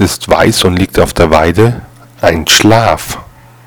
ist weiß und liegt auf der Weide? Ein Schlaf.